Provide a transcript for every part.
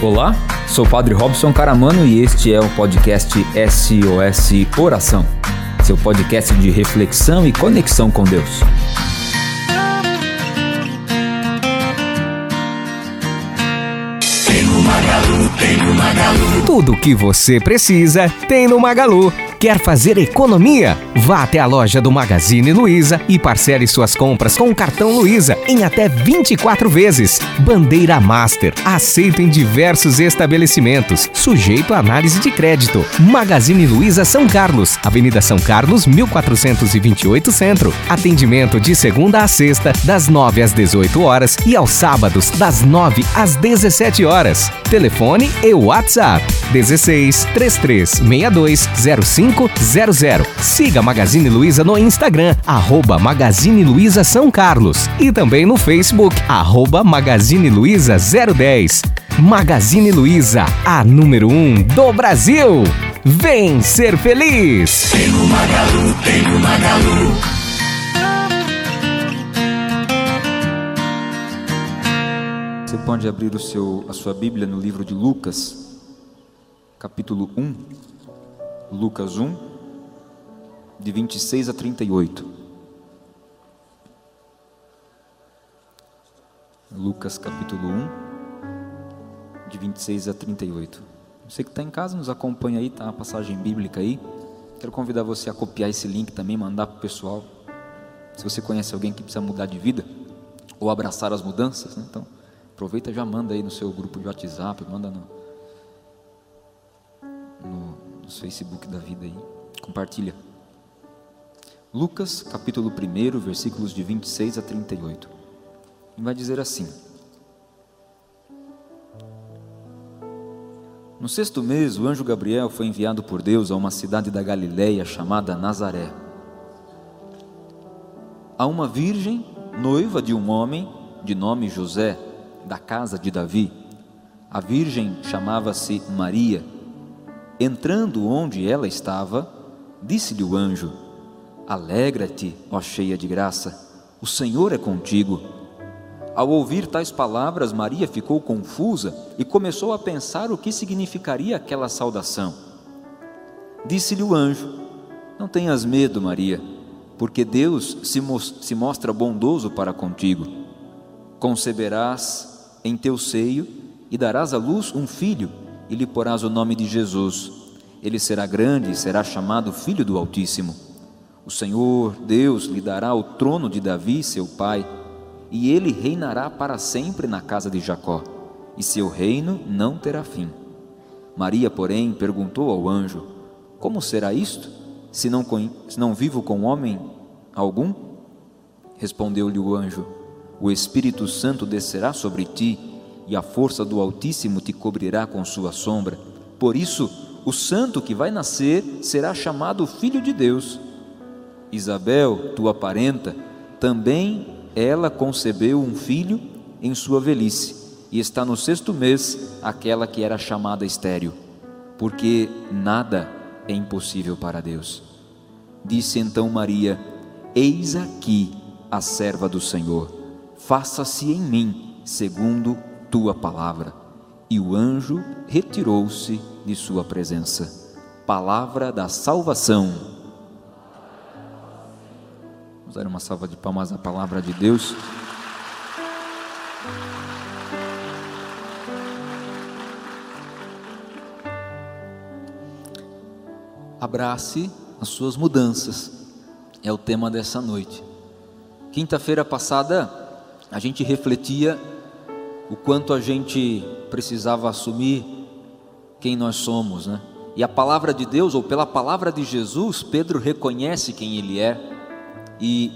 Olá, sou o Padre Robson Caramano e este é o podcast SOS Oração, seu podcast de reflexão e conexão com Deus. Tem no Magalu, tem no Magalu. Tudo o que você precisa tem no Magalu. Quer fazer economia? Vá até a loja do Magazine Luiza e parcele suas compras com o cartão Luiza em até 24 vezes. Bandeira Master, aceito em diversos estabelecimentos, sujeito a análise de crédito. Magazine Luiza São Carlos, Avenida São Carlos, 1428 Centro. Atendimento de segunda a sexta, das 9 às 18 horas e aos sábados, das 9 às 17 horas. Telefone e WhatsApp 16 3362 0500. Siga Magazine Luiza no Instagram, arroba Magazine Luiza São Carlos. E também no Facebook, arroba Magazine Luiza 010. Magazine Luiza, a número 1 um do Brasil. Vem ser feliz! Tem no Magalu, tem no Magalu. Você pode abrir o seu, a sua Bíblia no livro de Lucas, capítulo 1. Lucas 1, de 26 a 38. Lucas capítulo 1, de 26 a 38. Você que está em casa, nos acompanha aí, tá a passagem bíblica aí. Quero convidar você a copiar esse link também, mandar para o pessoal. Se você conhece alguém que precisa mudar de vida, ou abraçar as mudanças, né? então aproveita e já manda aí no seu grupo de WhatsApp, manda no, no no Facebook da vida aí. Compartilha. Lucas, capítulo 1, versículos de 26 a 38. E vai dizer assim: No sexto mês, o anjo Gabriel foi enviado por Deus a uma cidade da Galiléia chamada Nazaré. A uma virgem, noiva de um homem de nome José, da casa de Davi. A virgem chamava-se Maria. Entrando onde ela estava, disse-lhe o anjo: Alegra-te, ó cheia de graça, o Senhor é contigo. Ao ouvir tais palavras, Maria ficou confusa e começou a pensar o que significaria aquela saudação. Disse-lhe o anjo: Não tenhas medo, Maria, porque Deus se, se mostra bondoso para contigo. Conceberás em teu seio e darás à luz um filho e lhe porás o nome de Jesus. Ele será grande e será chamado Filho do Altíssimo. O Senhor, Deus, lhe dará o trono de Davi, seu pai, e ele reinará para sempre na casa de Jacó, e seu reino não terá fim. Maria, porém, perguntou ao anjo: Como será isto, se não, se não vivo com homem algum? Respondeu-lhe o anjo: O Espírito Santo descerá sobre ti e a força do Altíssimo te cobrirá com sua sombra. Por isso, o santo que vai nascer será chamado Filho de Deus. Isabel, tua parenta, também ela concebeu um filho em sua velhice, e está no sexto mês aquela que era chamada estéril, porque nada é impossível para Deus. Disse então Maria: Eis aqui a serva do Senhor, faça-se em mim segundo tua palavra. E o anjo retirou-se de sua presença. Palavra da salvação. Vamos dar uma salva de palmas à palavra de Deus. Abrace as suas mudanças, é o tema dessa noite. Quinta-feira passada, a gente refletia o quanto a gente precisava assumir quem nós somos, né? E a palavra de Deus, ou pela palavra de Jesus, Pedro reconhece quem ele é e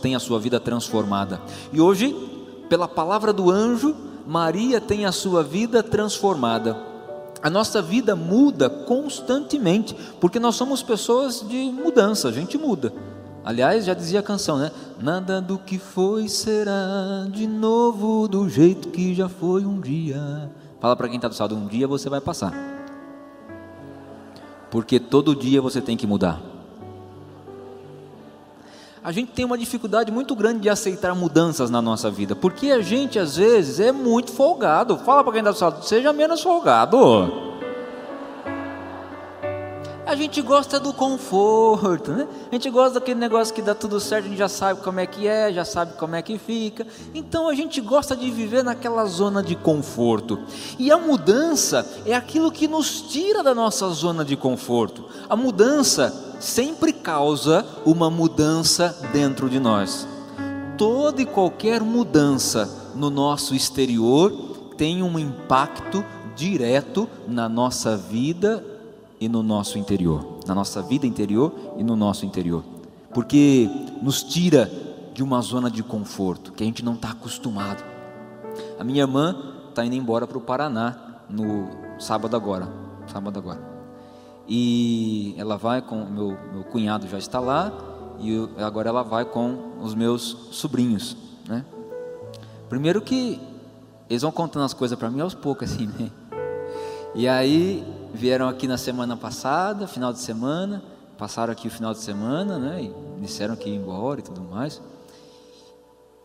tem a sua vida transformada. E hoje, pela palavra do anjo, Maria tem a sua vida transformada. A nossa vida muda constantemente, porque nós somos pessoas de mudança, a gente muda. Aliás, já dizia a canção, né? Nada do que foi será de novo do jeito que já foi um dia. Fala para quem está do lado, um dia você vai passar. Porque todo dia você tem que mudar. a gente tem uma dificuldade muito grande de aceitar mudanças na nossa vida, porque a gente às vezes é muito folgado. Fala para quem está do lado, seja menos folgado. A gente gosta do conforto, né? A gente gosta daquele negócio que dá tudo certo, a gente já sabe como é que é, já sabe como é que fica. Então a gente gosta de viver naquela zona de conforto. E a mudança é aquilo que nos tira da nossa zona de conforto. A mudança sempre causa uma mudança dentro de nós. Toda e qualquer mudança no nosso exterior tem um impacto direto na nossa vida e no nosso interior, na nossa vida interior e no nosso interior, porque nos tira de uma zona de conforto que a gente não está acostumado. A minha irmã está indo embora para o Paraná no sábado agora, sábado agora, e ela vai com meu meu cunhado já está lá e eu, agora ela vai com os meus sobrinhos, né? Primeiro que eles vão contando as coisas para mim aos poucos assim, né? E aí vieram aqui na semana passada, final de semana, passaram aqui o final de semana, né? E disseram que ia embora e tudo mais.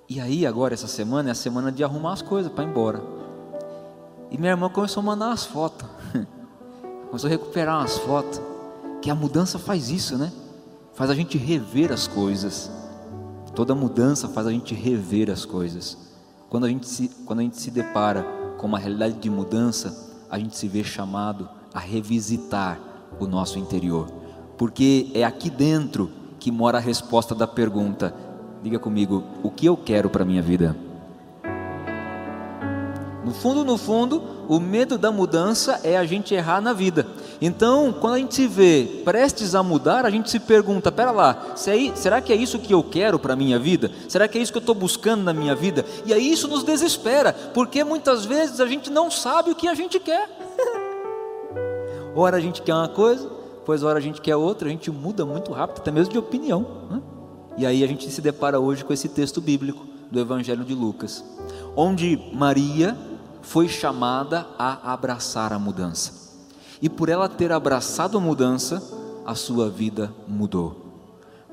E aí agora essa semana é a semana de arrumar as coisas para ir embora. E minha irmã começou a mandar umas fotos. começou a recuperar umas fotos. Que a mudança faz isso, né? Faz a gente rever as coisas. Toda mudança faz a gente rever as coisas. Quando a gente se, quando a gente se depara com uma realidade de mudança, a gente se vê chamado a revisitar o nosso interior, porque é aqui dentro que mora a resposta da pergunta. Diga comigo, o que eu quero para minha vida? No fundo, no fundo, o medo da mudança é a gente errar na vida. Então, quando a gente se vê prestes a mudar, a gente se pergunta: pera lá, será que é isso que eu quero para a minha vida? Será que é isso que eu estou buscando na minha vida? E aí isso nos desespera, porque muitas vezes a gente não sabe o que a gente quer. Ora a gente quer uma coisa, pois ora a gente quer outra, a gente muda muito rápido, até mesmo de opinião. Né? E aí a gente se depara hoje com esse texto bíblico do Evangelho de Lucas, onde Maria foi chamada a abraçar a mudança. E por ela ter abraçado a mudança, a sua vida mudou.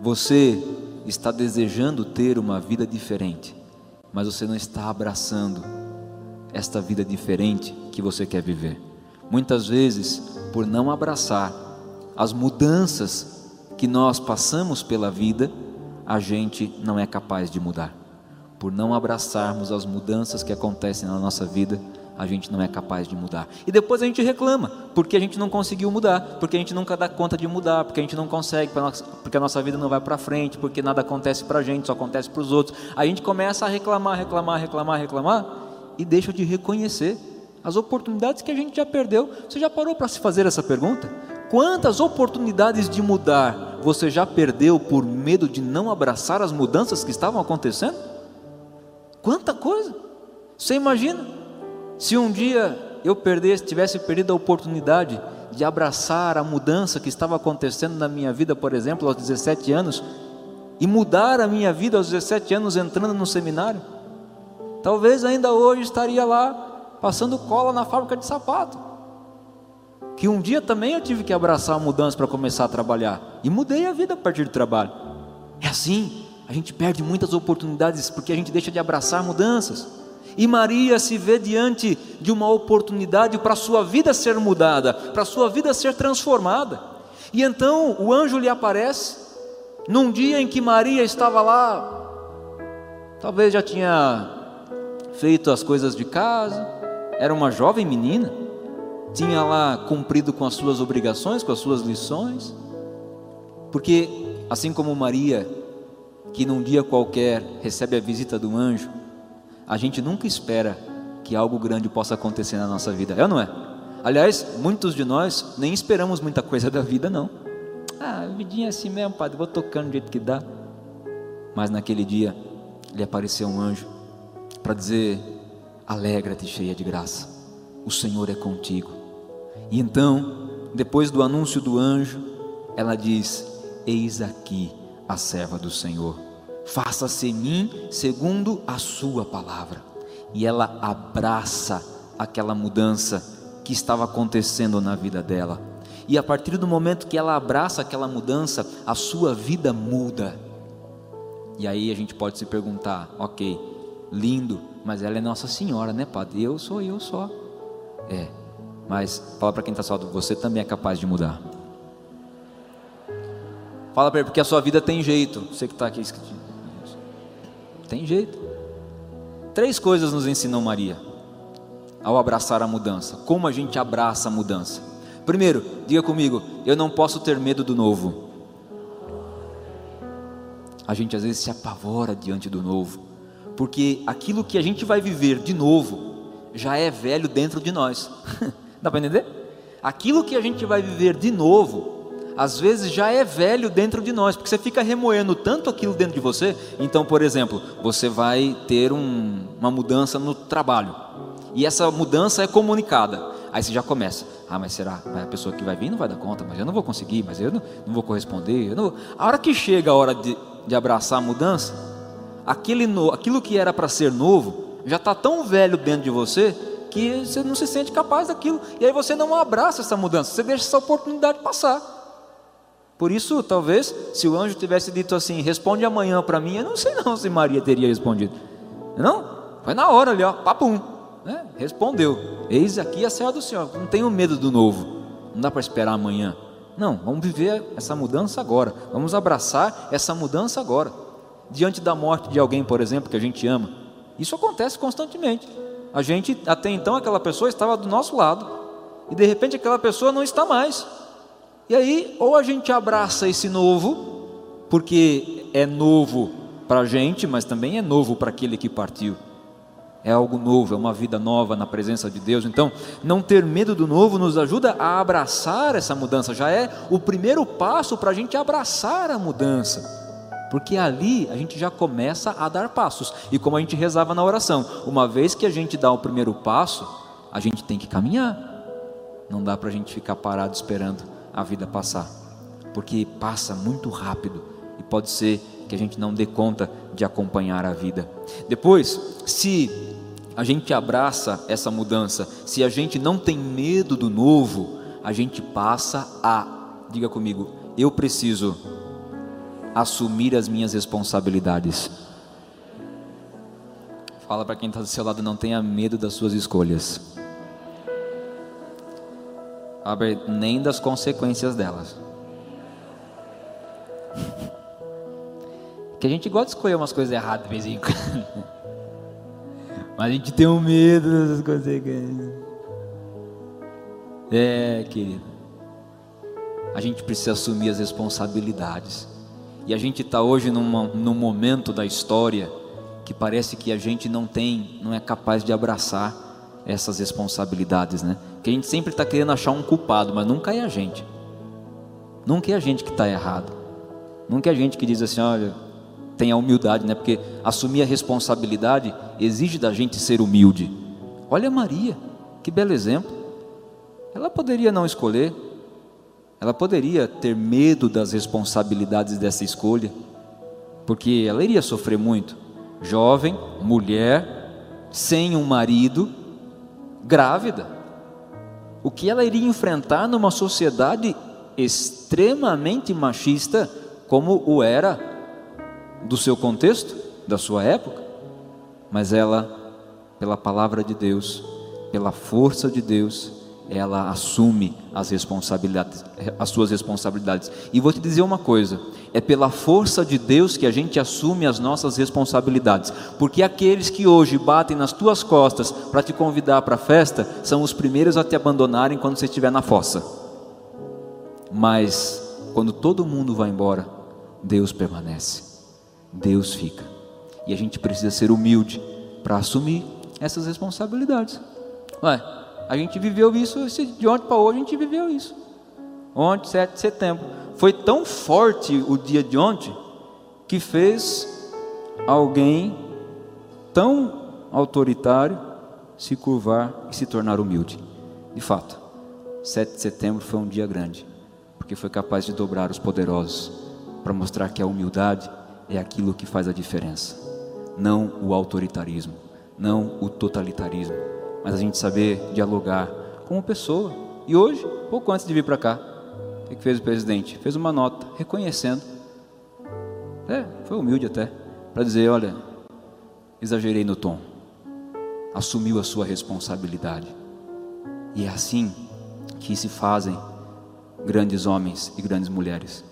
Você está desejando ter uma vida diferente, mas você não está abraçando esta vida diferente que você quer viver. Muitas vezes, por não abraçar as mudanças que nós passamos pela vida, a gente não é capaz de mudar. Por não abraçarmos as mudanças que acontecem na nossa vida, a gente não é capaz de mudar. E depois a gente reclama, porque a gente não conseguiu mudar, porque a gente nunca dá conta de mudar, porque a gente não consegue, porque a nossa vida não vai para frente, porque nada acontece para a gente, só acontece para os outros. A gente começa a reclamar, reclamar, reclamar, reclamar, e deixa de reconhecer as oportunidades que a gente já perdeu. Você já parou para se fazer essa pergunta? Quantas oportunidades de mudar você já perdeu por medo de não abraçar as mudanças que estavam acontecendo? Quanta coisa! Você imagina se um dia eu perdesse, tivesse perdido a oportunidade de abraçar a mudança que estava acontecendo na minha vida, por exemplo, aos 17 anos, e mudar a minha vida aos 17 anos entrando no seminário, talvez ainda hoje estaria lá passando cola na fábrica de sapato. Que um dia também eu tive que abraçar a mudança para começar a trabalhar. E mudei a vida a partir do trabalho. É assim, a gente perde muitas oportunidades porque a gente deixa de abraçar mudanças. E Maria se vê diante de uma oportunidade para a sua vida ser mudada, para a sua vida ser transformada. E então o anjo lhe aparece, num dia em que Maria estava lá, talvez já tinha feito as coisas de casa, era uma jovem menina, tinha lá cumprido com as suas obrigações, com as suas lições, porque assim como Maria, que num dia qualquer recebe a visita do anjo, a gente nunca espera que algo grande possa acontecer na nossa vida, é ou não é? Aliás, muitos de nós nem esperamos muita coisa da vida, não. Ah, vidinha é assim mesmo, padre, vou tocando do jeito que dá. Mas naquele dia lhe apareceu um anjo para dizer: Alegra-te, cheia de graça, o Senhor é contigo. E então, depois do anúncio do anjo, ela diz: Eis aqui a serva do Senhor, faça-se em mim segundo a Sua palavra. E ela abraça aquela mudança que estava acontecendo na vida dela. E a partir do momento que ela abraça aquela mudança, a sua vida muda. E aí a gente pode se perguntar, ok, lindo, mas ela é Nossa Senhora, né, Padre? Eu sou eu só. É, mas fala para quem está só, você também é capaz de mudar. Fala para ele, porque a sua vida tem jeito. Você que está aqui escrito. Tem jeito. Três coisas nos ensinou Maria ao abraçar a mudança. Como a gente abraça a mudança? Primeiro, diga comigo, eu não posso ter medo do novo. A gente às vezes se apavora diante do novo, porque aquilo que a gente vai viver de novo já é velho dentro de nós. Dá para entender? Aquilo que a gente vai viver de novo às vezes já é velho dentro de nós, porque você fica remoendo tanto aquilo dentro de você. Então, por exemplo, você vai ter um, uma mudança no trabalho, e essa mudança é comunicada. Aí você já começa: ah, mas será? A pessoa que vai vir não vai dar conta, mas eu não vou conseguir, mas eu não, não vou corresponder. Não vou. A hora que chega a hora de, de abraçar a mudança, aquele no, aquilo que era para ser novo já está tão velho dentro de você que você não se sente capaz daquilo. E aí você não abraça essa mudança, você deixa essa oportunidade passar. Por isso, talvez, se o anjo tivesse dito assim, responde amanhã para mim, eu não sei não se Maria teria respondido. Não? Foi na hora ali, ó, papum. Né? Respondeu. Eis aqui a serra do Senhor. Não tenho medo do novo. Não dá para esperar amanhã. Não, vamos viver essa mudança agora. Vamos abraçar essa mudança agora. Diante da morte de alguém, por exemplo, que a gente ama. Isso acontece constantemente. A gente, até então, aquela pessoa estava do nosso lado. E de repente aquela pessoa não está mais. E aí, ou a gente abraça esse novo, porque é novo para a gente, mas também é novo para aquele que partiu. É algo novo, é uma vida nova na presença de Deus. Então, não ter medo do novo nos ajuda a abraçar essa mudança. Já é o primeiro passo para a gente abraçar a mudança porque ali a gente já começa a dar passos. E como a gente rezava na oração, uma vez que a gente dá o primeiro passo, a gente tem que caminhar. Não dá para a gente ficar parado esperando a vida passar, porque passa muito rápido e pode ser que a gente não dê conta de acompanhar a vida. Depois, se a gente abraça essa mudança, se a gente não tem medo do novo, a gente passa a, diga comigo, eu preciso assumir as minhas responsabilidades. Fala para quem está do seu lado, não tenha medo das suas escolhas nem das consequências delas. Que a gente gosta de escolher umas coisas erradas de vez em quando. Mas a gente tem um medo dessas consequências. É, querido. A gente precisa assumir as responsabilidades. E a gente está hoje numa, num momento da história que parece que a gente não tem, não é capaz de abraçar essas responsabilidades, né? Que a gente sempre está querendo achar um culpado, mas nunca é a gente. Nunca é a gente que está errado. Nunca é a gente que diz assim, olha, tem a humildade, né? Porque assumir a responsabilidade exige da gente ser humilde. Olha Maria, que belo exemplo. Ela poderia não escolher, ela poderia ter medo das responsabilidades dessa escolha, porque ela iria sofrer muito. Jovem, mulher, sem um marido, grávida. O que ela iria enfrentar numa sociedade extremamente machista, como o era do seu contexto, da sua época, mas ela, pela palavra de Deus, pela força de Deus, ela assume as responsabilidades, as suas responsabilidades. E vou te dizer uma coisa: é pela força de Deus que a gente assume as nossas responsabilidades, porque aqueles que hoje batem nas tuas costas para te convidar para a festa são os primeiros a te abandonarem quando você estiver na fossa. Mas quando todo mundo vai embora, Deus permanece, Deus fica, e a gente precisa ser humilde para assumir essas responsabilidades. Ué, a gente viveu isso de ontem para hoje, a gente viveu isso. Ontem, 7 de setembro. Foi tão forte o dia de ontem que fez alguém tão autoritário se curvar e se tornar humilde. De fato, 7 de setembro foi um dia grande, porque foi capaz de dobrar os poderosos para mostrar que a humildade é aquilo que faz a diferença, não o autoritarismo, não o totalitarismo mas a gente saber dialogar como pessoa. E hoje, pouco antes de vir para cá, o que fez o presidente? Fez uma nota reconhecendo. É, foi humilde até. para dizer: olha, exagerei no tom, assumiu a sua responsabilidade. E é assim que se fazem grandes homens e grandes mulheres,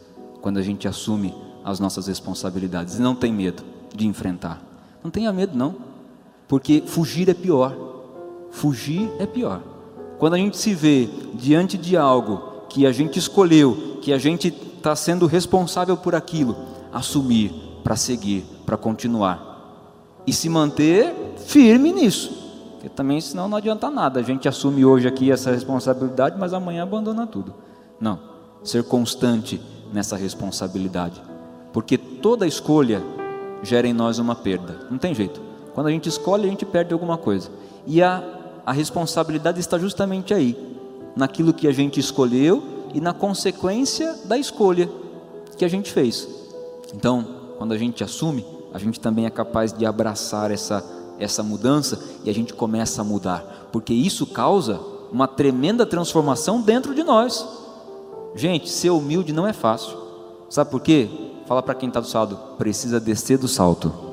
quando a gente assume as nossas responsabilidades e não tem medo de enfrentar. Não tenha medo, não, porque fugir é pior. Fugir é pior. Quando a gente se vê diante de algo que a gente escolheu, que a gente está sendo responsável por aquilo, assumir para seguir, para continuar e se manter firme nisso. Porque também senão não adianta nada. A gente assume hoje aqui essa responsabilidade, mas amanhã abandona tudo. Não, ser constante nessa responsabilidade. Porque toda escolha gera em nós uma perda. Não tem jeito. Quando a gente escolhe, a gente perde alguma coisa. E a, a responsabilidade está justamente aí, naquilo que a gente escolheu e na consequência da escolha que a gente fez. Então, quando a gente assume, a gente também é capaz de abraçar essa, essa mudança e a gente começa a mudar, porque isso causa uma tremenda transformação dentro de nós. Gente, ser humilde não é fácil, sabe por quê? Fala para quem está do salto, precisa descer do salto.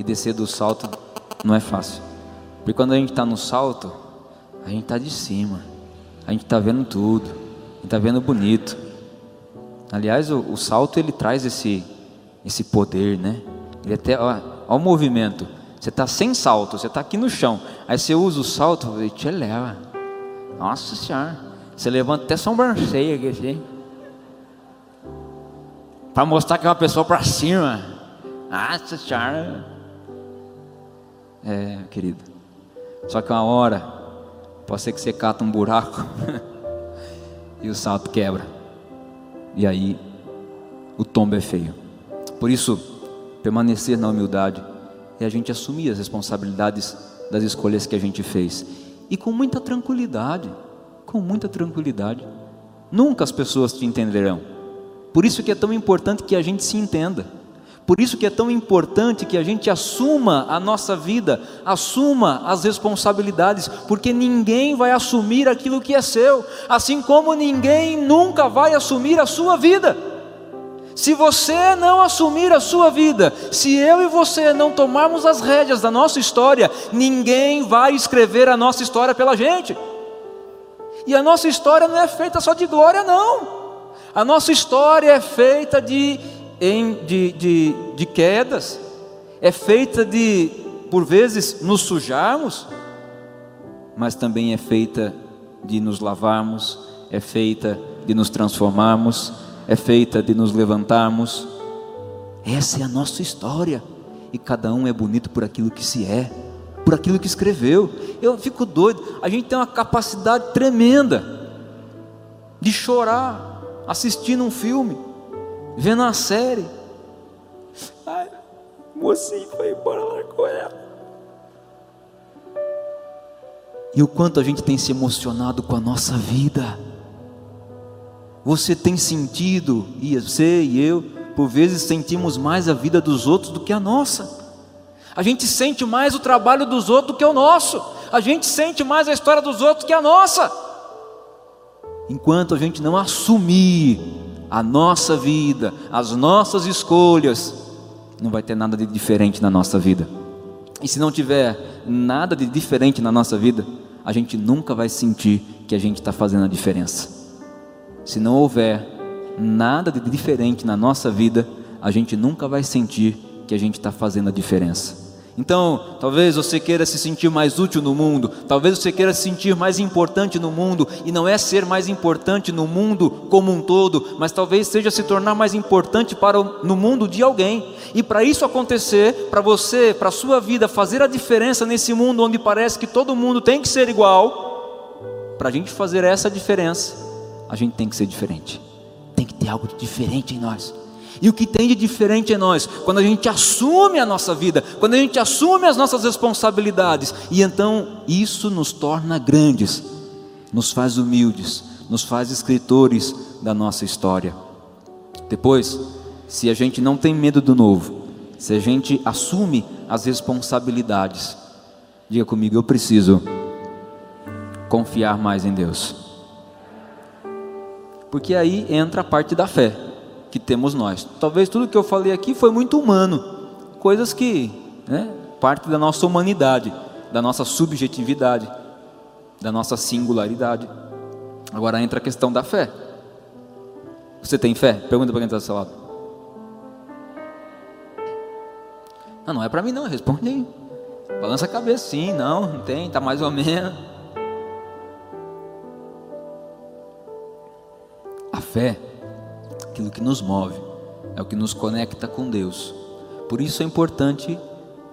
E descer do salto não é fácil, porque quando a gente está no salto, a gente está de cima, a gente está vendo tudo, a gente está vendo bonito. Aliás, o, o, salto ele traz esse, esse poder, né? Ele até, ó, o movimento. Você está sem salto, você está aqui no chão. Aí você usa o salto e te eleva. Nossa Senhora. Você levanta até sobrancelha aqui assim. Para mostrar que é uma pessoa para cima. Nossa Senhora. É, querido. Só que uma hora Pode ser que você cata um buraco e o salto quebra. E aí o tombo é feio. Por isso, permanecer na humildade é a gente assumir as responsabilidades das escolhas que a gente fez. E com muita tranquilidade, com muita tranquilidade. Nunca as pessoas te entenderão. Por isso que é tão importante que a gente se entenda. Por isso que é tão importante que a gente assuma a nossa vida, assuma as responsabilidades, porque ninguém vai assumir aquilo que é seu, assim como ninguém nunca vai assumir a sua vida. Se você não assumir a sua vida, se eu e você não tomarmos as rédeas da nossa história, ninguém vai escrever a nossa história pela gente. E a nossa história não é feita só de glória, não. A nossa história é feita de em, de, de, de quedas, é feita de, por vezes, nos sujarmos, mas também é feita de nos lavarmos, é feita de nos transformarmos, é feita de nos levantarmos. Essa é a nossa história, e cada um é bonito por aquilo que se é, por aquilo que escreveu. Eu fico doido, a gente tem uma capacidade tremenda de chorar assistindo um filme vendo a série. Ai, mocinho foi embora com ela. E o quanto a gente tem se emocionado com a nossa vida. Você tem sentido, e você e eu, por vezes sentimos mais a vida dos outros do que a nossa. A gente sente mais o trabalho dos outros do que o nosso. A gente sente mais a história dos outros que a nossa. Enquanto a gente não assumir a nossa vida, as nossas escolhas, não vai ter nada de diferente na nossa vida. E se não tiver nada de diferente na nossa vida, a gente nunca vai sentir que a gente está fazendo a diferença. Se não houver nada de diferente na nossa vida, a gente nunca vai sentir que a gente está fazendo a diferença. Então, talvez você queira se sentir mais útil no mundo, talvez você queira se sentir mais importante no mundo, e não é ser mais importante no mundo como um todo, mas talvez seja se tornar mais importante para o, no mundo de alguém. E para isso acontecer, para você, para a sua vida fazer a diferença nesse mundo onde parece que todo mundo tem que ser igual, para a gente fazer essa diferença, a gente tem que ser diferente. Tem que ter algo diferente em nós. E o que tem de diferente em nós, quando a gente assume a nossa vida, quando a gente assume as nossas responsabilidades, e então isso nos torna grandes, nos faz humildes, nos faz escritores da nossa história. Depois, se a gente não tem medo do novo, se a gente assume as responsabilidades, diga comigo, eu preciso confiar mais em Deus. Porque aí entra a parte da fé. Que temos nós. Talvez tudo que eu falei aqui foi muito humano, coisas que, né, parte da nossa humanidade, da nossa subjetividade, da nossa singularidade. Agora entra a questão da fé. Você tem fé? Pergunta para quem está do seu lado. Não, não é para mim não, responde aí. Balança a cabeça, sim, não, não tem, está mais ou menos. A fé, aquilo que nos move, é o que nos conecta com Deus. Por isso é importante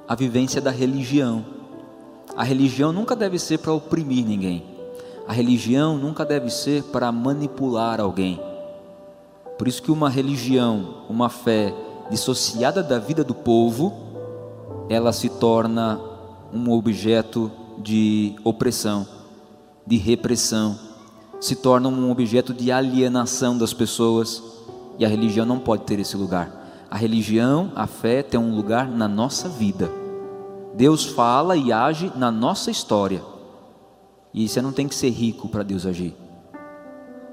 a vivência da religião. A religião nunca deve ser para oprimir ninguém. A religião nunca deve ser para manipular alguém. Por isso que uma religião, uma fé dissociada da vida do povo, ela se torna um objeto de opressão, de repressão, se torna um objeto de alienação das pessoas, e a religião não pode ter esse lugar. A religião, a fé tem um lugar na nossa vida. Deus fala e age na nossa história. E você não tem que ser rico para Deus agir.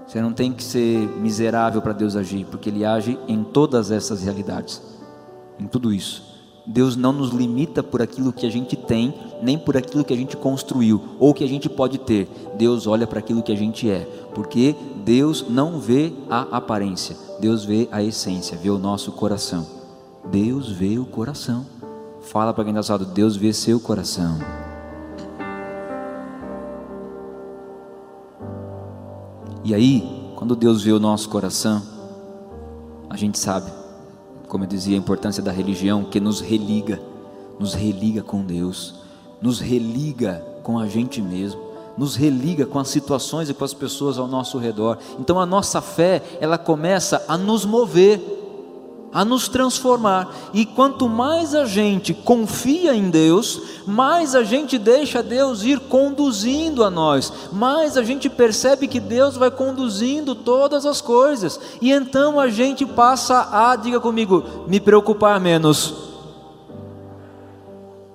Você não tem que ser miserável para Deus agir, porque Ele age em todas essas realidades, em tudo isso. Deus não nos limita por aquilo que a gente tem, nem por aquilo que a gente construiu ou que a gente pode ter. Deus olha para aquilo que a gente é, porque Deus não vê a aparência, Deus vê a essência, vê o nosso coração. Deus vê o coração. Fala para quem está lado, Deus vê seu coração. E aí, quando Deus vê o nosso coração, a gente sabe como eu dizia, a importância da religião, que nos religa, nos religa com Deus, nos religa com a gente mesmo, nos religa com as situações e com as pessoas ao nosso redor. Então a nossa fé, ela começa a nos mover a nos transformar. E quanto mais a gente confia em Deus, mais a gente deixa Deus ir conduzindo a nós, mais a gente percebe que Deus vai conduzindo todas as coisas. E então a gente passa a, diga comigo, me preocupar menos.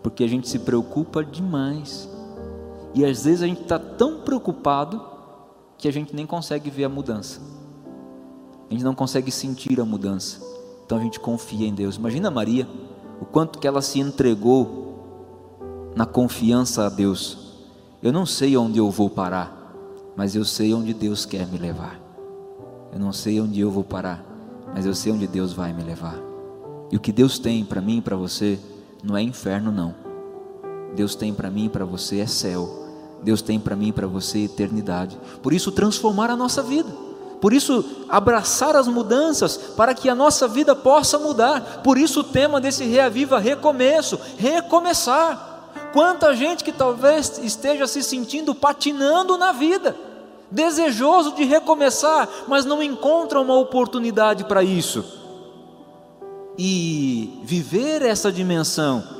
Porque a gente se preocupa demais. E às vezes a gente está tão preocupado que a gente nem consegue ver a mudança. A gente não consegue sentir a mudança. Então a gente confia em Deus. Imagina Maria, o quanto que ela se entregou na confiança a Deus. Eu não sei onde eu vou parar, mas eu sei onde Deus quer me levar. Eu não sei onde eu vou parar, mas eu sei onde Deus vai me levar. E o que Deus tem para mim e para você não é inferno não. Deus tem para mim e para você é céu. Deus tem para mim e para você eternidade. Por isso transformar a nossa vida. Por isso, abraçar as mudanças para que a nossa vida possa mudar. Por isso, o tema desse Reaviva recomeço, recomeçar. Quanta gente que talvez esteja se sentindo patinando na vida, desejoso de recomeçar, mas não encontra uma oportunidade para isso. E viver essa dimensão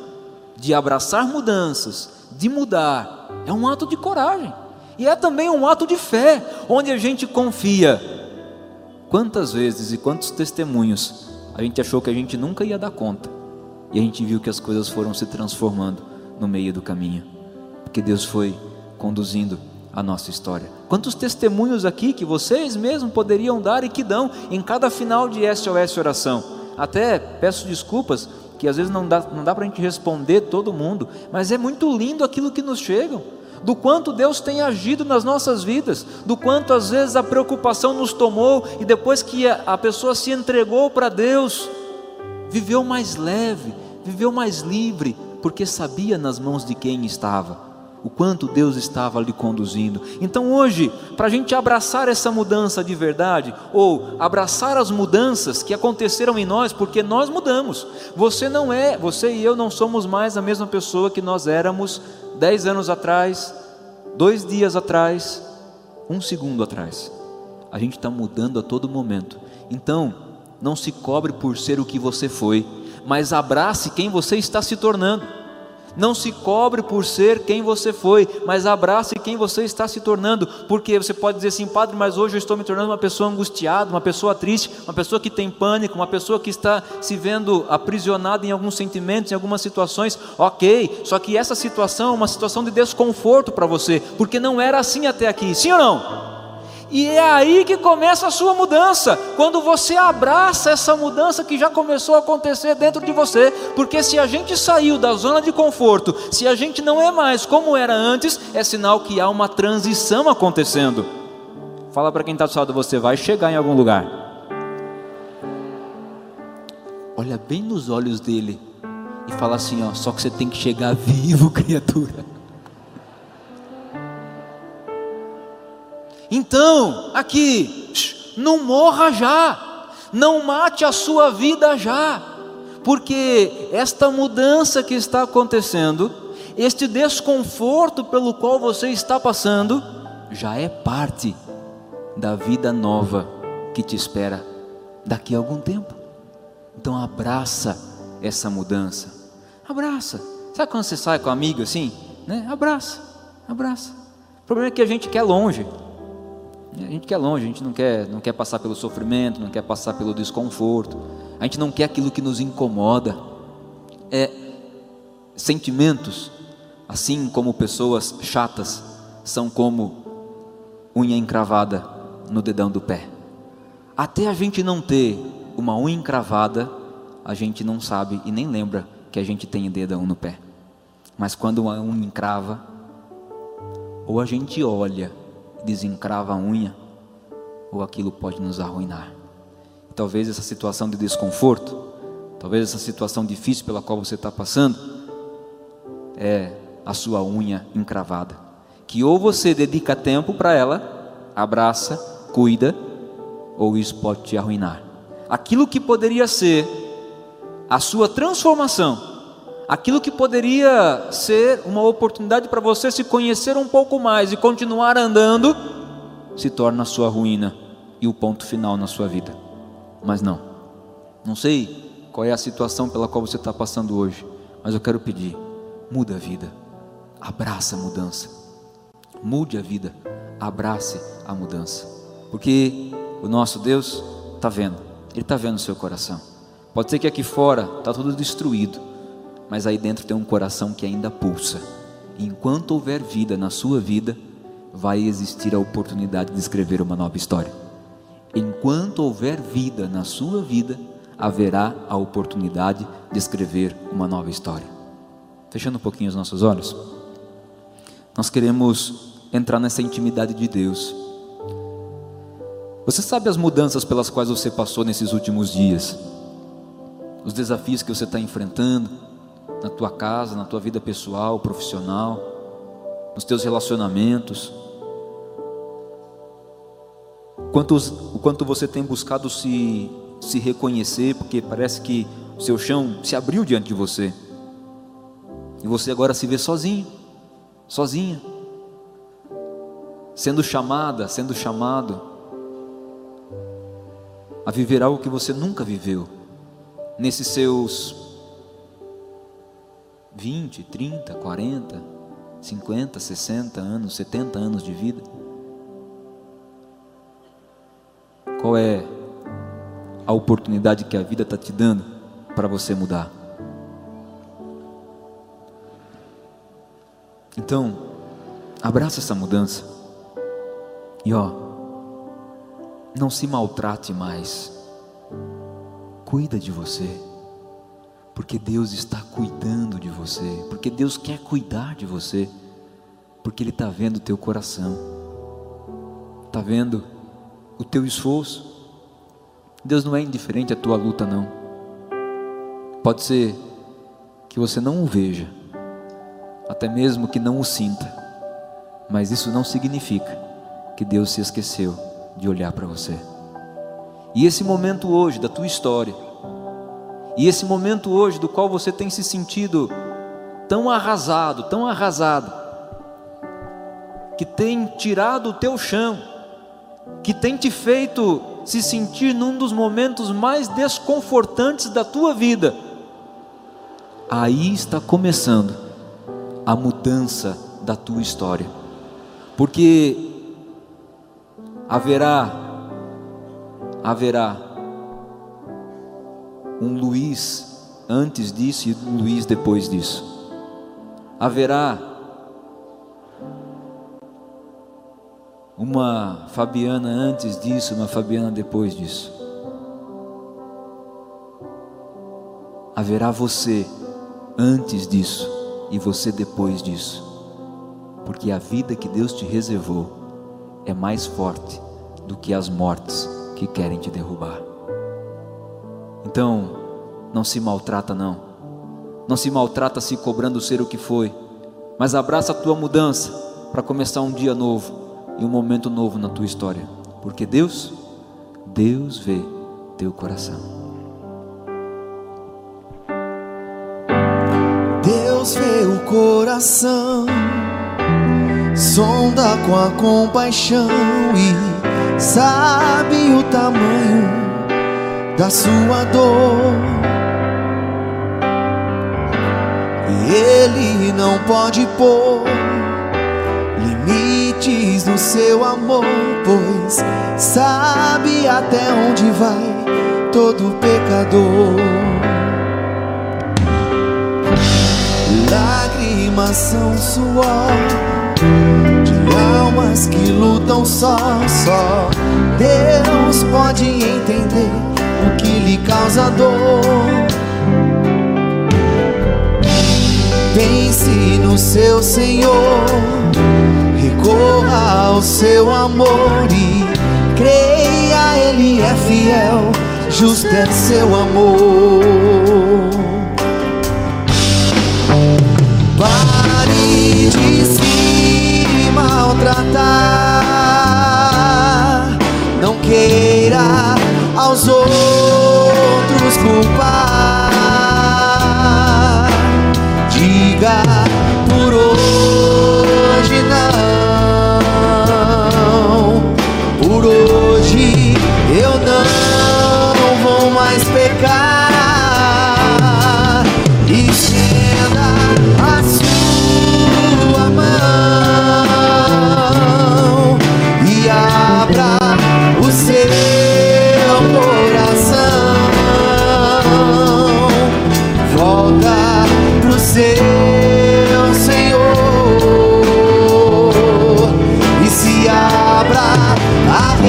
de abraçar mudanças, de mudar, é um ato de coragem. E é também um ato de fé, onde a gente confia. Quantas vezes e quantos testemunhos a gente achou que a gente nunca ia dar conta, e a gente viu que as coisas foram se transformando no meio do caminho, porque Deus foi conduzindo a nossa história. Quantos testemunhos aqui que vocês mesmos poderiam dar e que dão em cada final de SOS oração? Até peço desculpas, que às vezes não dá, não dá para a gente responder todo mundo, mas é muito lindo aquilo que nos chegam do quanto Deus tem agido nas nossas vidas, do quanto às vezes a preocupação nos tomou e depois que a pessoa se entregou para Deus, viveu mais leve, viveu mais livre, porque sabia nas mãos de quem estava o quanto Deus estava lhe conduzindo. Então hoje, para a gente abraçar essa mudança de verdade, ou abraçar as mudanças que aconteceram em nós, porque nós mudamos. Você não é, você e eu não somos mais a mesma pessoa que nós éramos dez anos atrás, dois dias atrás, um segundo atrás. A gente está mudando a todo momento. Então, não se cobre por ser o que você foi, mas abrace quem você está se tornando. Não se cobre por ser quem você foi, mas abrace quem você está se tornando. Porque você pode dizer assim, Padre, mas hoje eu estou me tornando uma pessoa angustiada, uma pessoa triste, uma pessoa que tem pânico, uma pessoa que está se vendo aprisionada em alguns sentimentos, em algumas situações. Ok, só que essa situação é uma situação de desconforto para você, porque não era assim até aqui, sim ou não? E é aí que começa a sua mudança, quando você abraça essa mudança que já começou a acontecer dentro de você, porque se a gente saiu da zona de conforto, se a gente não é mais como era antes, é sinal que há uma transição acontecendo. Fala para quem está do lado, você vai chegar em algum lugar. Olha bem nos olhos dele e fala assim: ó, só que você tem que chegar vivo, criatura. Então, aqui, não morra já, não mate a sua vida já, porque esta mudança que está acontecendo, este desconforto pelo qual você está passando, já é parte da vida nova que te espera daqui a algum tempo. Então abraça essa mudança. Abraça. Sabe quando você sai com um amigo assim? Né? Abraça, abraça. O problema é que a gente quer longe. A gente quer longe, a gente não quer, não quer passar pelo sofrimento, não quer passar pelo desconforto, a gente não quer aquilo que nos incomoda. É, sentimentos, assim como pessoas chatas, são como unha encravada no dedão do pé. Até a gente não ter uma unha encravada, a gente não sabe e nem lembra que a gente tem dedão no pé. Mas quando uma unha encrava, ou a gente olha desencrava a unha, ou aquilo pode nos arruinar. Talvez essa situação de desconforto, talvez essa situação difícil pela qual você está passando, é a sua unha encravada. Que ou você dedica tempo para ela, abraça, cuida, ou isso pode te arruinar. Aquilo que poderia ser a sua transformação, aquilo que poderia ser uma oportunidade para você se conhecer um pouco mais e continuar andando, se torna a sua ruína e o ponto final na sua vida. Mas não, não sei qual é a situação pela qual você está passando hoje, mas eu quero pedir: muda a vida, abraça a mudança, mude a vida, abrace a mudança, porque o nosso Deus está vendo, Ele está vendo o seu coração. Pode ser que aqui fora está tudo destruído, mas aí dentro tem um coração que ainda pulsa. Enquanto houver vida na sua vida, vai existir a oportunidade de escrever uma nova história. Enquanto houver vida na sua vida, haverá a oportunidade de escrever uma nova história. Fechando um pouquinho os nossos olhos, nós queremos entrar nessa intimidade de Deus. Você sabe as mudanças pelas quais você passou nesses últimos dias, os desafios que você está enfrentando, na tua casa, na tua vida pessoal, profissional, nos teus relacionamentos. Quantos, o quanto você tem buscado se, se reconhecer, porque parece que o seu chão se abriu diante de você. E você agora se vê sozinho, sozinha, sendo chamada, sendo chamado a viver algo que você nunca viveu, nesses seus 20, 30, 40, 50, 60 anos, 70 anos de vida? Qual é a oportunidade que a vida está te dando para você mudar? Então, abraça essa mudança e ó, não se maltrate mais, cuida de você porque Deus está cuidando de você, porque Deus quer cuidar de você, porque Ele está vendo o teu coração, está vendo o teu esforço. Deus não é indiferente à tua luta, não. Pode ser que você não o veja, até mesmo que não o sinta, mas isso não significa que Deus se esqueceu de olhar para você. E esse momento hoje da tua história, e esse momento hoje do qual você tem se sentido tão arrasado, tão arrasado, que tem tirado o teu chão, que tem te feito se sentir num dos momentos mais desconfortantes da tua vida, aí está começando a mudança da tua história, porque haverá, haverá um Luiz antes disso e um Luiz depois disso. Haverá uma Fabiana antes disso, uma Fabiana depois disso. Haverá você antes disso e você depois disso, porque a vida que Deus te reservou é mais forte do que as mortes que querem te derrubar. Então, não se maltrata não. Não se maltrata se cobrando ser o que foi, mas abraça a tua mudança para começar um dia novo e um momento novo na tua história. Porque Deus, Deus vê teu coração. Deus vê o coração, sonda com a compaixão e sabe o tamanho da sua dor. E Ele não pode pôr limites no seu amor, pois sabe até onde vai todo pecador. Lágrimas são suor de almas que lutam só, só Deus pode entender o que lhe causa dor. Pense no seu Senhor, recorra ao seu amor e creia, Ele é fiel, justo é seu amor. Pare de se maltratar, não queira aos outros culpar. Diga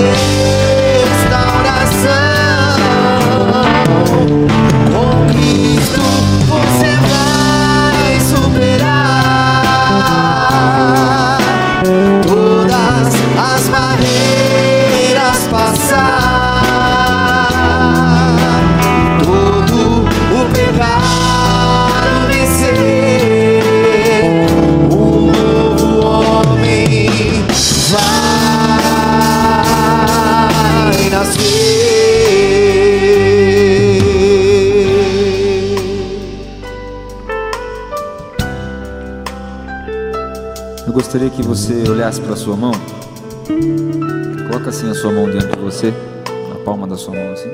a restauração. Que você olhasse para sua mão. Coloca assim a sua mão diante de você, na palma da sua mão assim.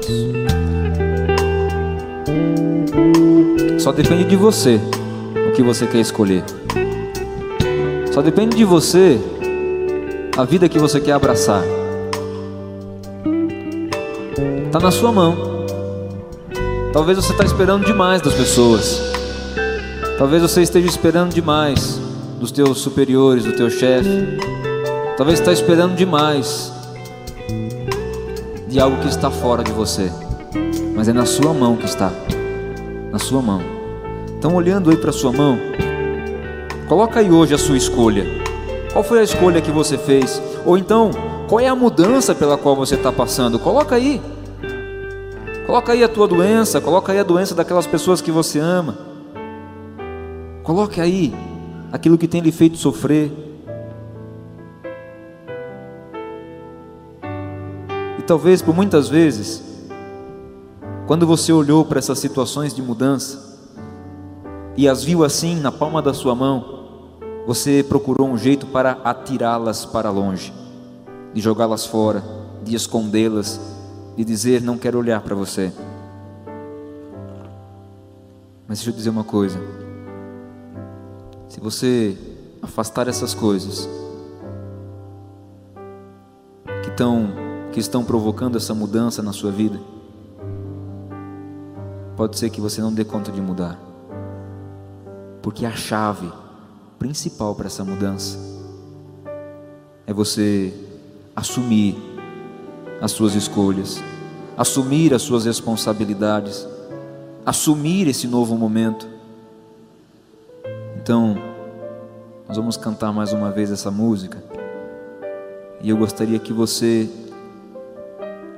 Isso. Só depende de você o que você quer escolher. Só depende de você a vida que você quer abraçar. Está na sua mão. Talvez você está esperando demais das pessoas. Talvez você esteja esperando demais dos teus superiores, do teu chefe. Talvez está esperando demais de algo que está fora de você. Mas é na sua mão que está. Na sua mão. Então olhando aí para sua mão, coloca aí hoje a sua escolha. Qual foi a escolha que você fez? Ou então, qual é a mudança pela qual você está passando? Coloca aí. Coloca aí a tua doença, coloca aí a doença daquelas pessoas que você ama. Coloque aí aquilo que tem lhe feito sofrer. E talvez por muitas vezes, quando você olhou para essas situações de mudança e as viu assim na palma da sua mão, você procurou um jeito para atirá-las para longe, de jogá-las fora, de escondê-las, de dizer não quero olhar para você. Mas deixa eu dizer uma coisa. Se você afastar essas coisas que estão que estão provocando essa mudança na sua vida, pode ser que você não dê conta de mudar. Porque a chave principal para essa mudança é você assumir as suas escolhas, assumir as suas responsabilidades, assumir esse novo momento. Então, nós vamos cantar mais uma vez essa música. E eu gostaria que você,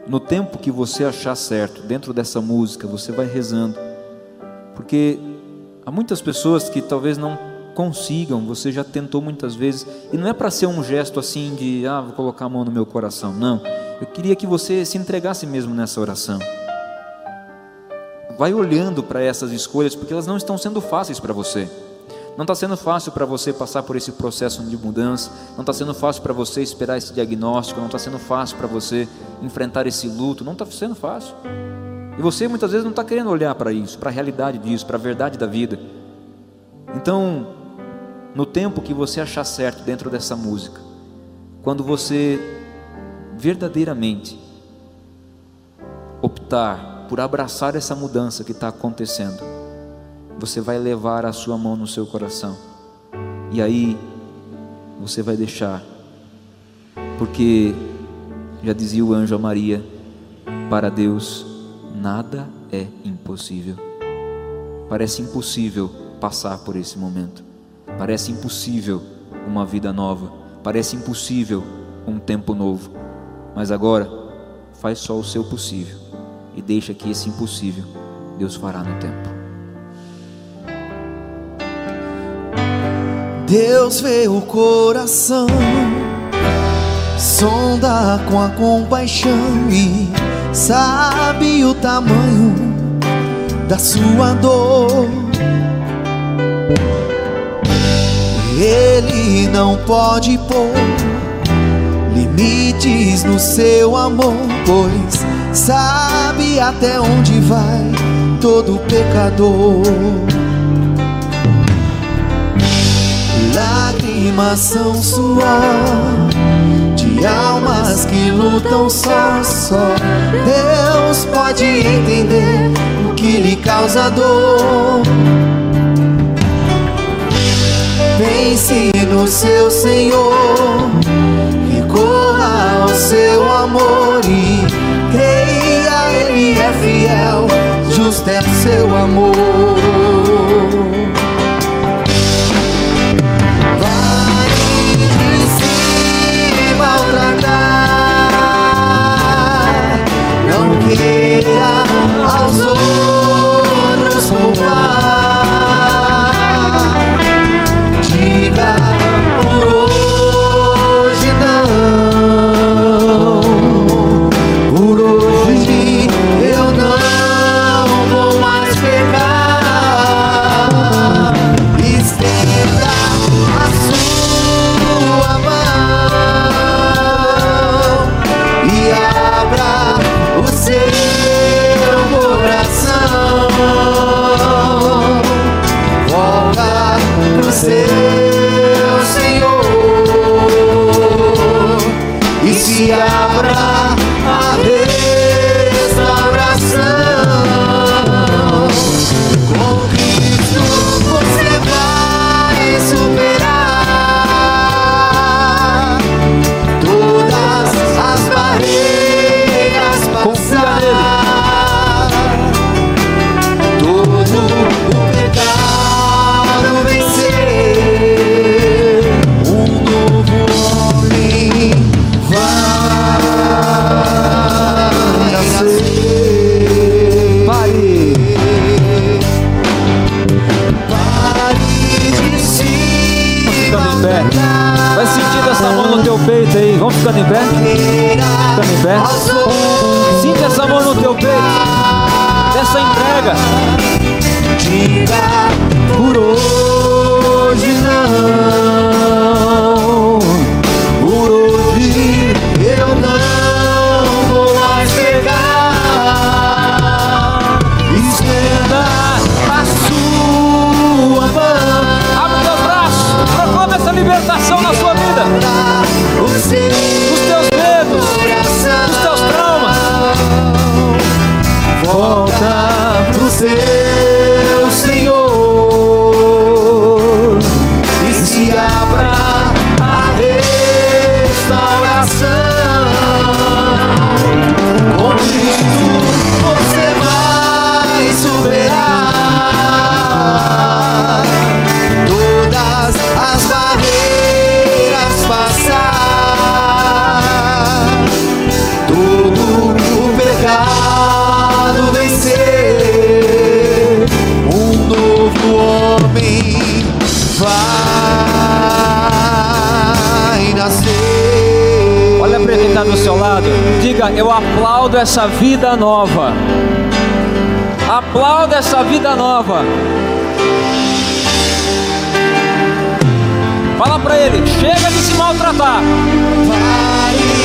no tempo que você achar certo, dentro dessa música, você vai rezando, porque há muitas pessoas que talvez não consigam, você já tentou muitas vezes, e não é para ser um gesto assim de, ah, vou colocar a mão no meu coração, não. Eu queria que você se entregasse mesmo nessa oração. Vai olhando para essas escolhas, porque elas não estão sendo fáceis para você. Não está sendo fácil para você passar por esse processo de mudança, não está sendo fácil para você esperar esse diagnóstico, não está sendo fácil para você enfrentar esse luto, não está sendo fácil. E você muitas vezes não está querendo olhar para isso, para a realidade disso, para a verdade da vida. Então, no tempo que você achar certo dentro dessa música, quando você verdadeiramente optar por abraçar essa mudança que está acontecendo, você vai levar a sua mão no seu coração. E aí você vai deixar. Porque já dizia o anjo a Maria, para Deus nada é impossível. Parece impossível passar por esse momento. Parece impossível uma vida nova. Parece impossível um tempo novo. Mas agora, faz só o seu possível e deixa que esse impossível Deus fará no tempo. Deus vê o coração, sonda com a compaixão e sabe o tamanho da sua dor. Ele não pode pôr limites no seu amor, pois sabe até onde vai todo pecador. São suor de almas que lutam só, só. Deus pode entender o que lhe causa dor. Pense no seu Senhor, recorra ao seu amor e creia, Ele é fiel, justo é seu amor. Essa vida nova. Aplauda essa vida nova. Fala para ele, chega de se maltratar.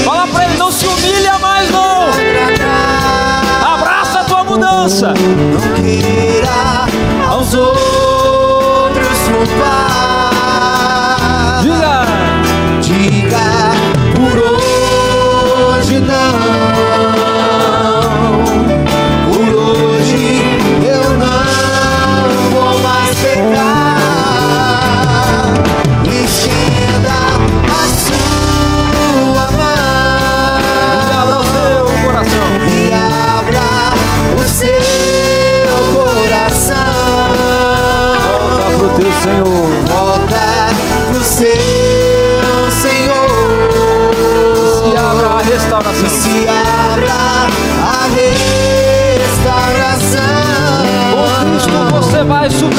Fala para ele, não se humilha mais não. Abraça a tua mudança. Não queira aos outros culpar. Diga, Diga por hoje não. Senhor. Volta pro seu Senhor. E abra a restauração. Se abra a restauração. Cristo você vai superar.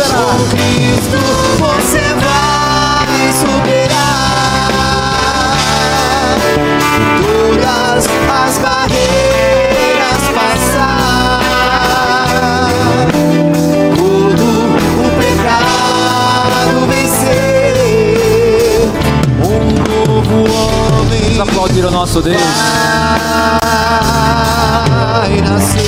O nosso Deus. vai nascer.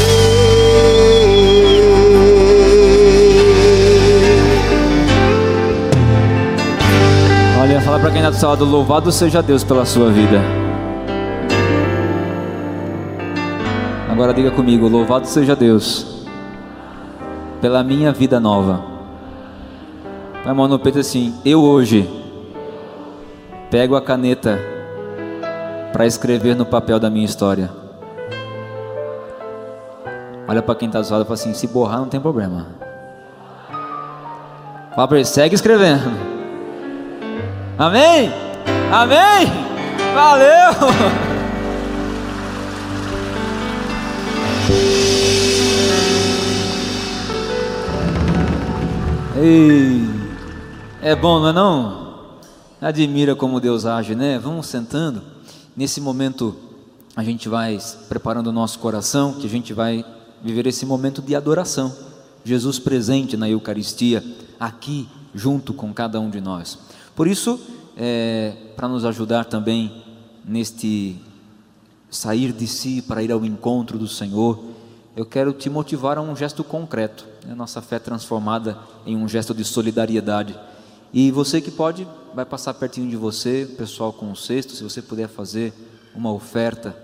Olha, fala para quem está do seu lado, louvado seja Deus pela sua vida. Agora diga comigo, louvado seja Deus pela minha vida nova. Põe a mão no peito assim, eu hoje pego a caneta para escrever no papel da minha história. Olha para quem está do seu lado e fala assim, se borrar não tem problema. Fala para ele, segue escrevendo. Amém? Amém? Valeu! Ei, é bom, não é não? Admira como Deus age, né? Vamos sentando. Nesse momento a gente vai preparando o nosso coração, que a gente vai viver esse momento de adoração. Jesus presente na Eucaristia, aqui junto com cada um de nós. Por isso, é, para nos ajudar também neste sair de si para ir ao encontro do Senhor, eu quero te motivar a um gesto concreto, né? nossa fé transformada em um gesto de solidariedade. E você que pode, vai passar pertinho de você, pessoal com o cesto, se você puder fazer uma oferta,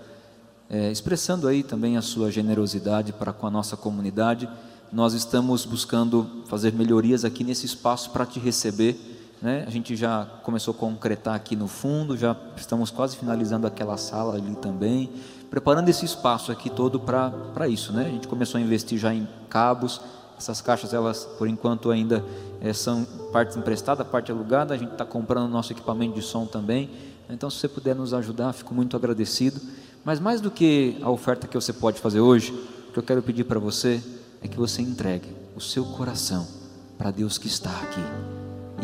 é, expressando aí também a sua generosidade para com a nossa comunidade. Nós estamos buscando fazer melhorias aqui nesse espaço para te receber. Né? A gente já começou a concretar aqui no fundo, já estamos quase finalizando aquela sala ali também, preparando esse espaço aqui todo para isso. Né? A gente começou a investir já em cabos, essas caixas, elas por enquanto ainda é, são parte emprestada, parte alugada. A gente está comprando nosso equipamento de som também. Então, se você puder nos ajudar, fico muito agradecido. Mas mais do que a oferta que você pode fazer hoje, o que eu quero pedir para você é que você entregue o seu coração para Deus que está aqui.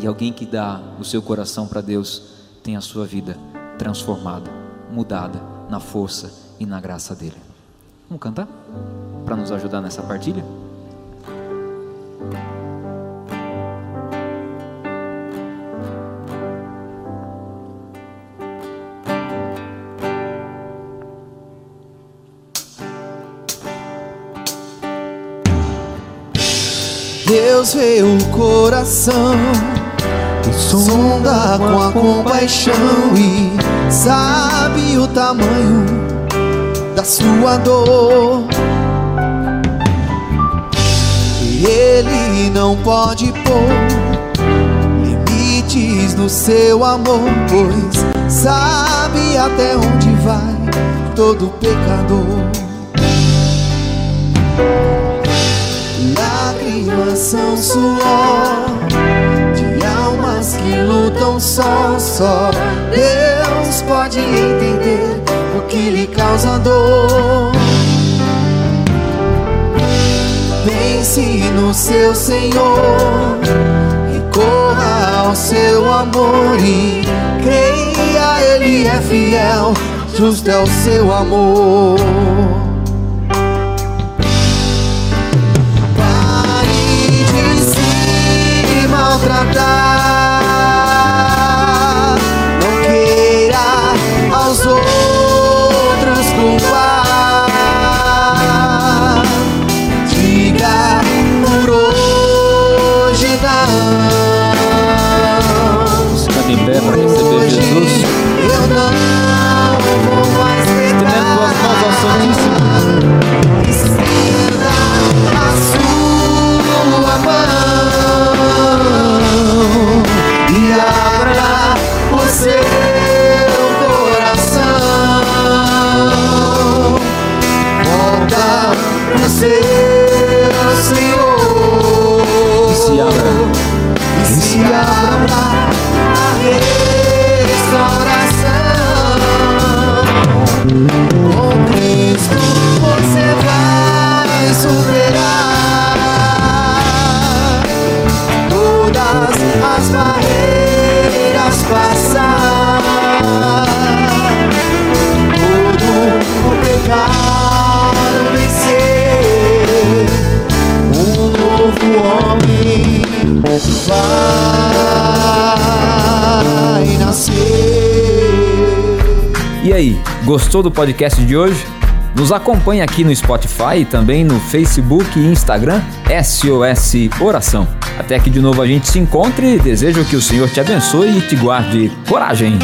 E alguém que dá o seu coração para Deus tem a sua vida transformada, mudada na força e na graça dele. Vamos cantar? Para nos ajudar nessa partilha? Deus vê o coração e sonda com a compaixão e sabe o tamanho da sua dor. E Ele não pode pôr limites no seu amor, pois sabe até onde vai todo pecador. lágrimas suor de almas que lutam só, só. Deus pode entender o que lhe causa dor. Pense no seu Senhor e corra ao seu amor e creia, Ele é fiel, justo é o seu amor. Gostou do podcast de hoje? Nos acompanhe aqui no Spotify e também no Facebook e Instagram SOS Oração. Até que de novo a gente se encontre, desejo que o Senhor te abençoe e te guarde coragem.